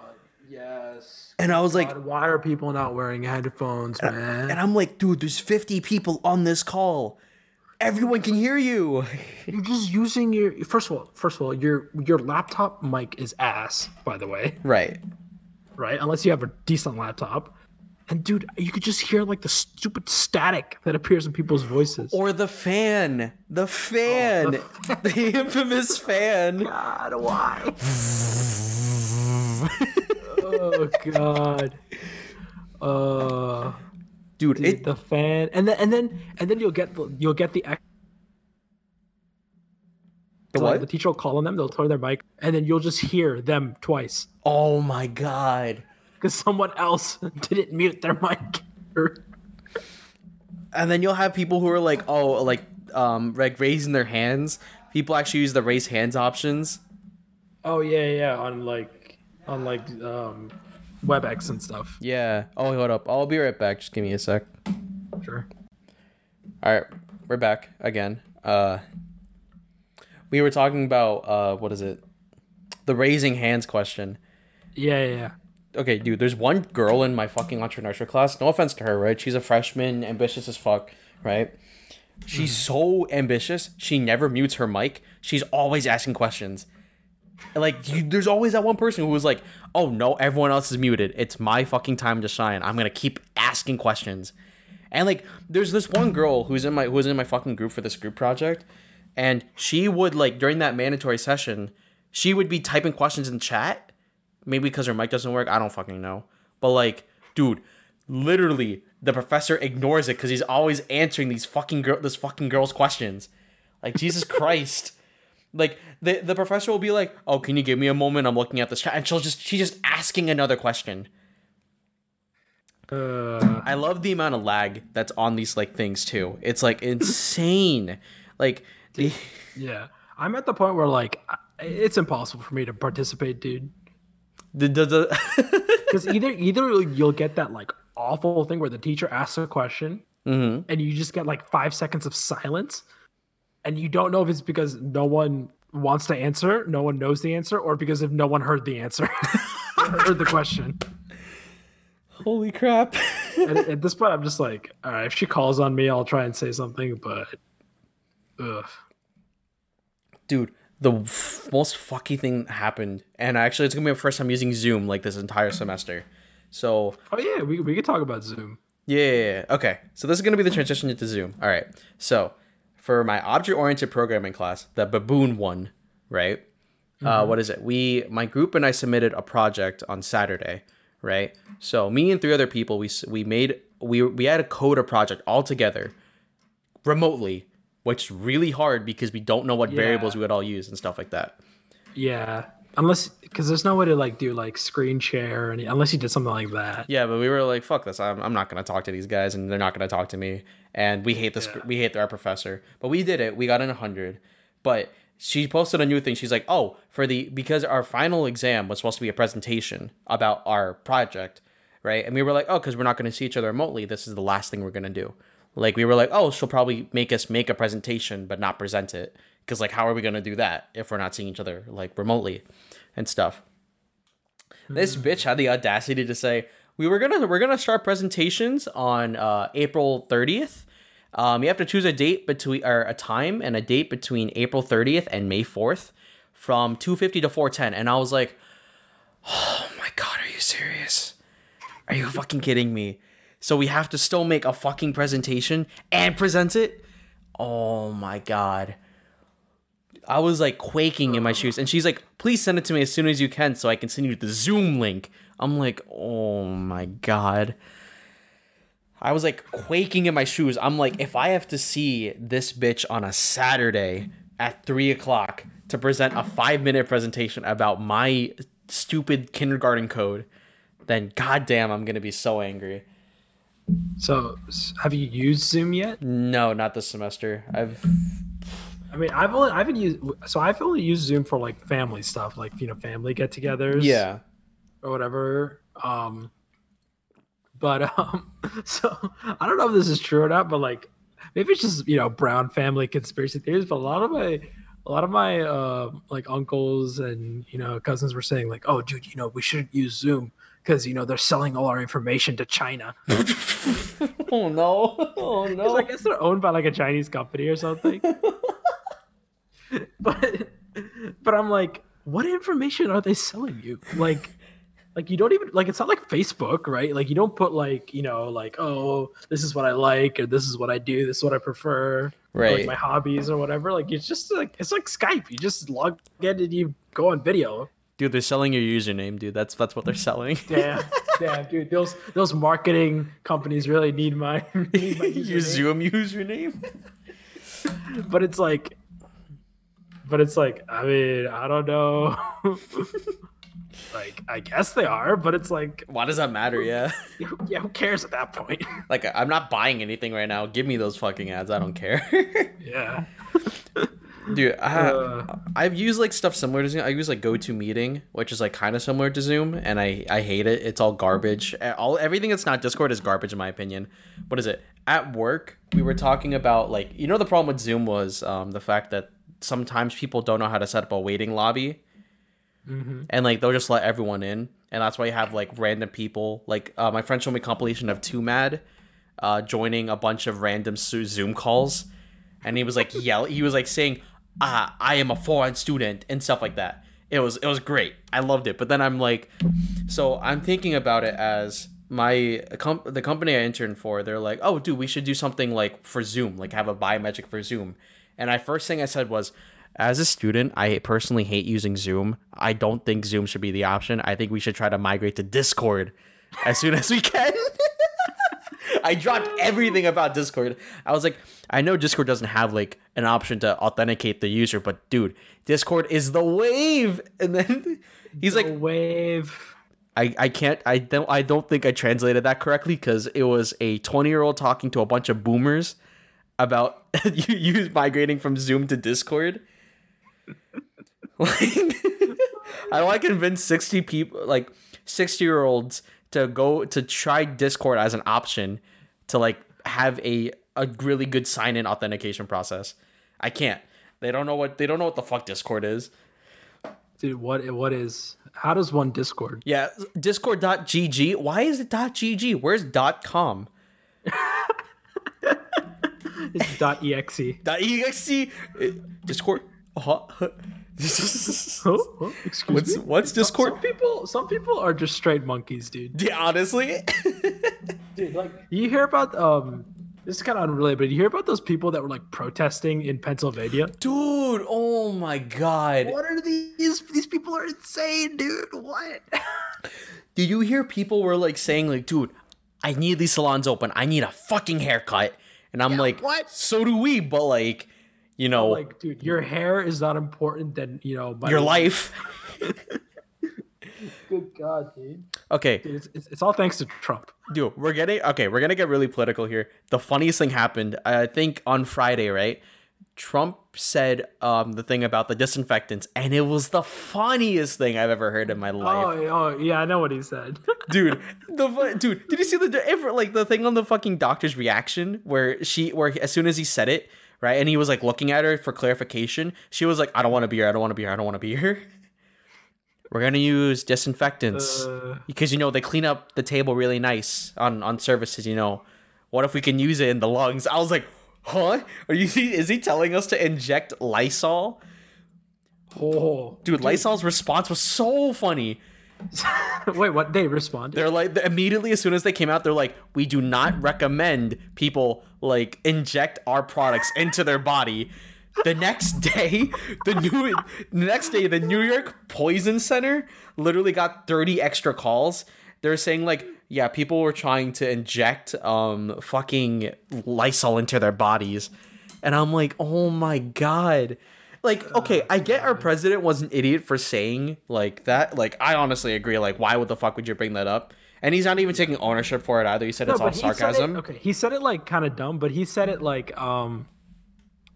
yes And I was like, why are people not wearing headphones man and I'm like, dude, there's 50 people on this call. Everyone can hear you. <laughs> you're just using your first of all first of all your your laptop mic is ass by the way Right. Right? Unless you have a decent laptop. And dude, you could just hear like the stupid static that appears in people's voices. Or the fan. The fan. <laughs> the, infamous fan. God, why? <laughs> oh god. Uh, Dude, dude, it the fan, and then and then and then you'll get the, you'll get the the like, the teacher will call on them, they'll turn their mic, and then you'll just hear them twice Oh my god. because someone else <laughs> didn't mute their mic. And then you'll have people who are like, oh, like um like raising their hands. People actually use the raise hands options. Oh yeah, yeah, on like on like um WebEx and stuff. Yeah. Oh, hold up. I'll be right back. Just give me a sec. Sure. All right, we're back again. Uh, we were talking about uh, what is it? The raising hands question. Yeah, yeah, yeah. Okay, dude, there's one girl in my fucking entrepreneurship class. No offense to her, right? She's a freshman, ambitious as fuck, right? She's so ambitious. She never mutes her mic. She's always asking questions. Like, you, there's always that one person who was like, "Oh no, everyone else is muted. It's my fucking time to shine. I'm gonna keep asking questions." And like, there's this one girl who's in my who was in my fucking group for this group project, and she would like during that mandatory session, she would be typing questions in chat, maybe because her mic doesn't work. I don't fucking know. But like, dude, literally, the professor ignores it because he's always answering these fucking girl, this fucking girl's questions. Like Jesus <laughs> Christ. Like the the professor will be like, "Oh, can you give me a moment? I'm looking at this chat," and she'll just she's just asking another question. Uh, I love the amount of lag that's on these like things too. It's like insane. Like <laughs> yeah. I'm at the point where like it's impossible for me to participate, dude. Because <laughs> either either you'll get that like awful thing where the teacher asks a question Mhm. and you just get like five seconds of silence, and you don't know if it's because no one wants to answer, no one knows the answer, or because if no one heard the answer, <laughs> heard the question. holy crap. At, at this point, I'm just like, all right, if she calls on me, I'll try and say something, but ugh. Dude, the f- most fucky thing happened, and actually, it's gonna be my first time using Zoom like this entire semester. So Oh yeah, we we could talk about Zoom. Yeah, yeah, yeah. Okay. So this is going to be the transition into Zoom. All right. So for my object-oriented programming class, the baboon one, right? Uh, what is it? We, my group and I submitted a project on Saturday, right? So me and three other people, we we made we we had to code a project all together, remotely, which is really hard because we don't know what variables we would all use and stuff like that. Yeah, unless because there's no way to like do like screen share or any, unless you did something like that. Yeah, but we were like, fuck this. I'm, I'm not going to talk to these guys and they're not going to talk to me. And we hate this. Yeah. We hate our professor. But we did it. We got in 100. But she posted a new thing. She's like, oh, for the, because our final exam was supposed to be a presentation about our project, right? And we were like, oh, because we're not going to see each other remotely. This is the last thing we're going to do. Like, we were like, oh, she'll probably make us make a presentation, but not present it. Because, like, how are we going to do that if we're not seeing each other, like, remotely and stuff? This bitch had the audacity to say we were gonna we're gonna start presentations on uh, April 30th. Um, you have to choose a date between or a time and a date between April 30th and May 4th from 2:50 to 4:10. And I was like, oh my god, are you serious? Are you fucking kidding me? So we have to still make a fucking presentation and present it? Oh my god. I was like quaking in my shoes, and she's like, "Please send it to me as soon as you can, so I can send you the Zoom link." I'm like, "Oh my god!" I was like quaking in my shoes. I'm like, if I have to see this bitch on a Saturday at three o'clock to present a five minute presentation about my stupid kindergarten code, then goddamn, I'm gonna be so angry. So have you used Zoom yet? No, not this semester. I've I mean, I've only I haven't used so I've only used Zoom for like family stuff, like you know, family get-togethers. yeah. or whatever. Um, but <laughs> um, so I don't know if this is true or not, but like maybe it's just you know brown family conspiracy theories. But a lot of my a lot of my uh, like uncles and you know cousins were saying like, oh, dude, you know we shouldn't use Zoom because you know they're selling all our information to China. <laughs> <laughs> Oh no! Oh <laughs> 'Cause no! I guess they're owned by like a Chinese company or something. but but I'm like, what information are they selling you? Like like you don't even like it's not like Facebook, right? Like you don't put like, you know, like, oh, this is what I like or this is what I do, this is what I prefer. or, Right. Like my hobbies or whatever. Like it's just like it's like Skype. You just log in and you go on video. Dude, they're selling your username, dude. That's that's what they're selling. <laughs> Damn, damn, dude. Those those marketing companies really need my, <laughs> need my your. Zoom username. <laughs> but it's like but it's like i mean i don't know like i guess they are but it's like Why does that matter? Yeah. yeah who cares at that point Like I'm not buying anything right now. Give me those fucking ads. I don't care. yeah Dude, I, Uh. I've used like stuff similar to Zoom. I use like GoToMeeting, which is like kind of similar to Zoom, and I I hate it. It's all garbage. All everything that's not Discord is garbage in my opinion. What is it? At work, we were talking about like you know the problem with Zoom was um, the fact that sometimes people don't know how to set up a waiting lobby, and like they'll just let everyone in, and that's why you have like random people. Like uh, my friend showed me a compilation of twomad uh, joining a bunch of random Zoom calls, and he was like yell. He was like saying, "Ah, I am a foreign student" and stuff like that. It was it was great. I loved it. But then I'm like, so I'm thinking about it as my com- the company I interned for. They're like, oh, dude, we should do something like for Zoom, like have a biometric for Zoom. And I first thing I said was. As a student, I personally hate using Zoom. I don't think Zoom should be the option. I think we should try to migrate to Discord as soon as we can. I dropped everything about Discord. I was like, I know Discord doesn't have like an option to authenticate the user, but dude, Discord is the wave. <laughs> And then he's like, wave I, I can't I don't I don't think I translated that correctly because it was a 20 year old talking to a bunch of boomers about <laughs> you, you migrating from Zoom to Discord. <laughs> like I want to convince 60 people like 60 year olds to go to try Discord as an option to like have a a really good sign in authentication process. I can't. They don't know what they don't know what the fuck Discord is. dude what what is how does one discord Yeah, discord.gg. Why is it .gg? Where's .com? <laughs> it's dot exe .exe? Discord? Uh-huh. <laughs> oh, oh, excuse what's me what's Discord? some people some people are just straight monkeys dude Yeah, honestly. <laughs> dude like you hear about um this is kind of unrelated but you hear about those people that were like protesting in pennsylvania Dude, oh my god. what are these these people are insane dude what <laughs> Did you hear people were like saying like, dude, I need these salons open. I need a fucking haircut. And I'm like, what? So do we, but like you know, Like, dude, your hair is not important than you know your life. <laughs> Good God, dude. Okay, Dude, it's, it's, it's all thanks to Trump. dude, we're getting okay. We're gonna get really political here. The funniest thing happened, I think, on Friday, right? Trump said um, the thing about the disinfectants, and it was the funniest thing I've ever heard in my life. Oh, oh, yeah, I know what he said. <laughs> dude the dude did you see the like the thing on the fucking doctor's reaction where she where as soon as he said it right? And he was like looking at her for clarification. She was like i don't want to be here i don't want to be here i don't want to be here. <laughs> We're gonna use disinfectants Uh, because you know they clean up the table really nice on on services you know. What if we can use it in the lungs? I was like huh? Are you is he telling us to inject lysol? Oh, dude. Lysol's response was so funny <laughs> wait, what? They responded. They're like immediately as soon as they came out, they're like, we do not recommend people like inject our products into their body. The next day, <laughs> the new the next day, the New York Poison Center literally got 30 extra calls. They're saying like, yeah, people were trying to inject um fucking Lysol into their bodies. And I'm like, oh my god. Like, okay, I get our president was an idiot for saying like that. Like, I honestly agree. Like, why would the fuck would you bring that up? And he's not even taking ownership for it either. He said No, it's all said it- sarcasm. okay, he said it like kind of dumb, but he said it like um,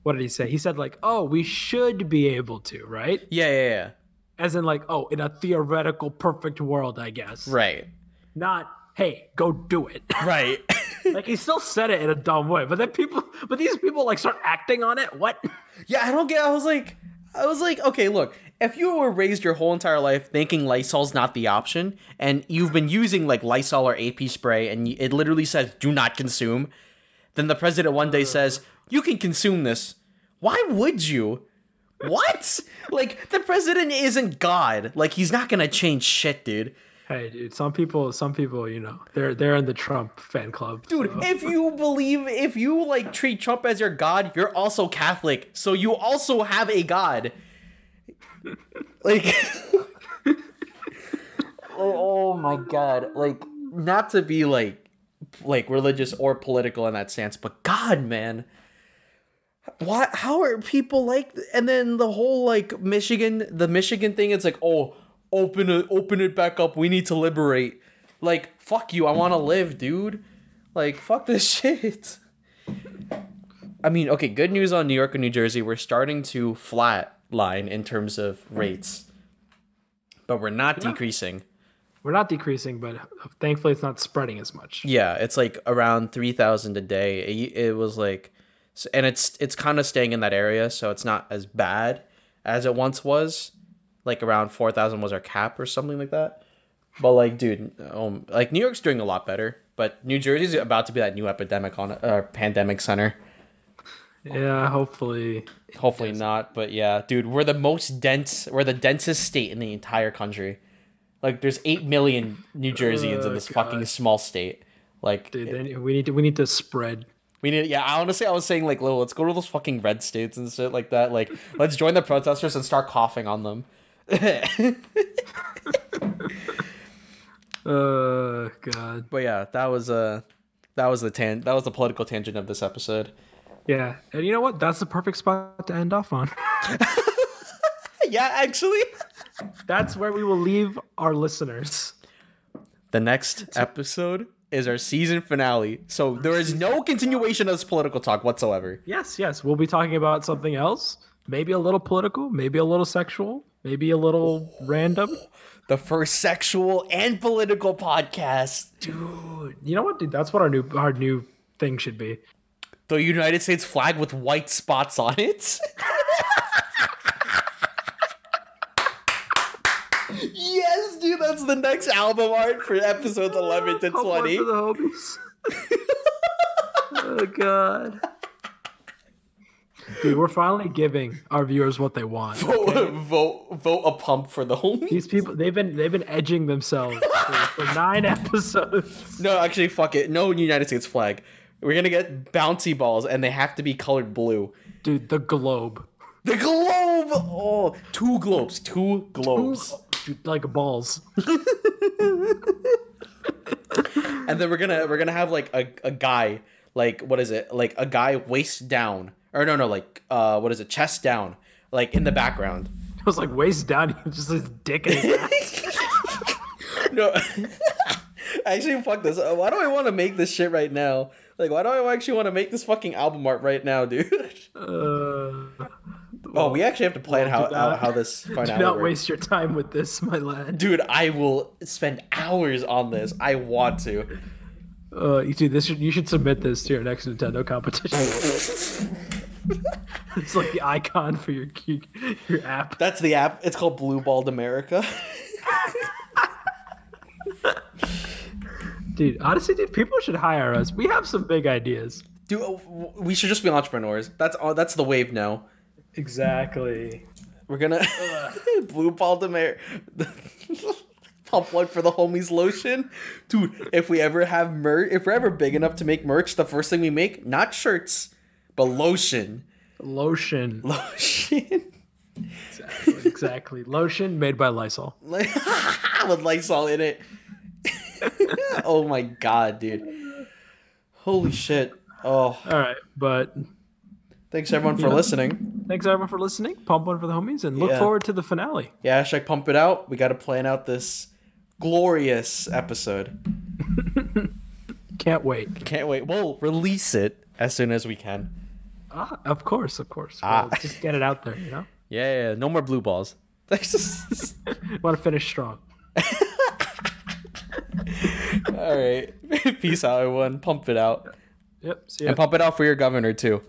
what did he say? He said like, oh, we should be able to, right? Yeah, yeah, yeah. As in like, oh, in a theoretical perfect world, I guess. Right. Not, hey, go do it. <laughs> Right. like he still said it in a dumb way, but then people, but these people like start acting on it. What? Yeah, I don't get I was like I was like, okay, look, if you were raised your whole entire life thinking Lysol's not the option, and you've been using like Lysol or AP spray, and it literally says do not consume, then the president one day says, you can consume this. Why would you? What? like, the president isn't God. Like, he's not gonna change shit, dude. Hey, dude, some people, some people, you know, they're they're in the Trump fan club. Dude, so- if you believe, if you like treat Trump as your god, you're also Catholic, so you also have a god. Like, <laughs> oh, oh my god! Like, not to be like, like religious or political in that sense, but God, man, why? How are people like? And then the whole like Michigan, the Michigan thing. It's like, oh, open it, open it back up. We need to liberate. Like, fuck you. I want to live, dude. Like, fuck this <laughs> shit. I mean, okay, good news on New York and New Jersey. We're starting to flat line in terms of rates, but we're not decreasing. we're not decreasing, but thankfully it's not spreading as much. Yeah, it's like around three thousand a day. It, it was like, and it's it's kind of staying in that area, so it's not as bad as it once was. Like around four thousand was our cap or something like that. But like, dude, um, like New York's doing a lot better, but New Jersey's about to be that new epidemic on uh, pandemic center. Yeah, hopefully. Hopefully not, but yeah, dude, we're the most dense, we're the densest state in the entire country. Like, there's eight million New Jerseyans in Oh, this fucking small state. Like, Dude, then we need to we need to spread. we need, yeah. Honestly, I was saying like, let's go to those fucking red states and shit like that. Like, let's join the protesters and start coughing on them. Uh, God. But yeah, that was uh that was the tan, that was the political tangent of this episode. Yeah, and you know what? That's the perfect spot to end off on. <laughs> Yeah, actually. That's where we will leave our listeners. The next episode is our season finale, so there is no continuation of this political talk whatsoever. Yes, yes, we'll be talking about something else. Maybe a little political, maybe a little sexual, maybe a little random. The first sexual and political podcast. Dude, you know what, dude? That's what our new our new thing should be. The United States flag with white spots on it. yes, dude, that's the next album art for episodes 11 to Hope one 20. for the homies. <laughs> oh god. Dude, we're finally giving our viewers what they want. Vote, vote, vote a pump for the homies. These people, they've been they've been edging themselves for, for <laughs> nine episodes. No, actually, fuck it. No United States flag. We're gonna get bouncy balls, and they have to be colored blue. Dude, the globe, The globe. Oh, two globes. Two globes. Dude, like balls. <laughs> and then we're gonna we're gonna have like a, a guy like what is it like a guy waist down or no, no, like uh, what is it? Chest down, like in the background. It was like waist down, <laughs> He just his dick in his <laughs> ass. No, <laughs> actually, fuck this. Why do I want to make this shit right now? Like, why do I actually want to make this fucking album art right now, dude? Uh, oh, we actually have to plan how do how, not- how this do finale not waste your time with this, my lad. Dude, I will spend hours on this. I want to. Uh, you see, this should, you should submit this to your next Nintendo competition. <laughs> it's like the icon for your your app. That's the app. It's called Blue Balled America. <laughs> Dude, honestly, dude, people should hire us. We have some big ideas. Dude, uh, we should just be entrepreneurs. That's all. That's the wave now. Exactly. We're gonna <laughs> blue balled America. Pump one for the homies lotion, dude. If we ever have merch, if we're ever big enough to make merch, the first thing we make not shirts, but lotion. Lotion. <laughs> Lotion, Exactly. exactly. Lotion made by Lysol. <laughs> with Lysol in it. <laughs> oh my god, dude! Holy shit! Oh, All right, but thanks everyone for Yeah. listening. thanks everyone for listening. Pump one for the homies, and look Yeah. forward to the finale. Yeah, hashtag pump it out. We got to plan out this glorious episode. Can't wait. Can't wait. We'll release it as soon as we can. Ah, of course, of course. Ah. Well, just get it out there, you know. <laughs> Yeah, yeah, yeah. no more blue balls. All Want to finish strong. <laughs> All right, <laughs> Peace out, everyone. Pump it out. Yep. See ya. And pump it out for your governor, too.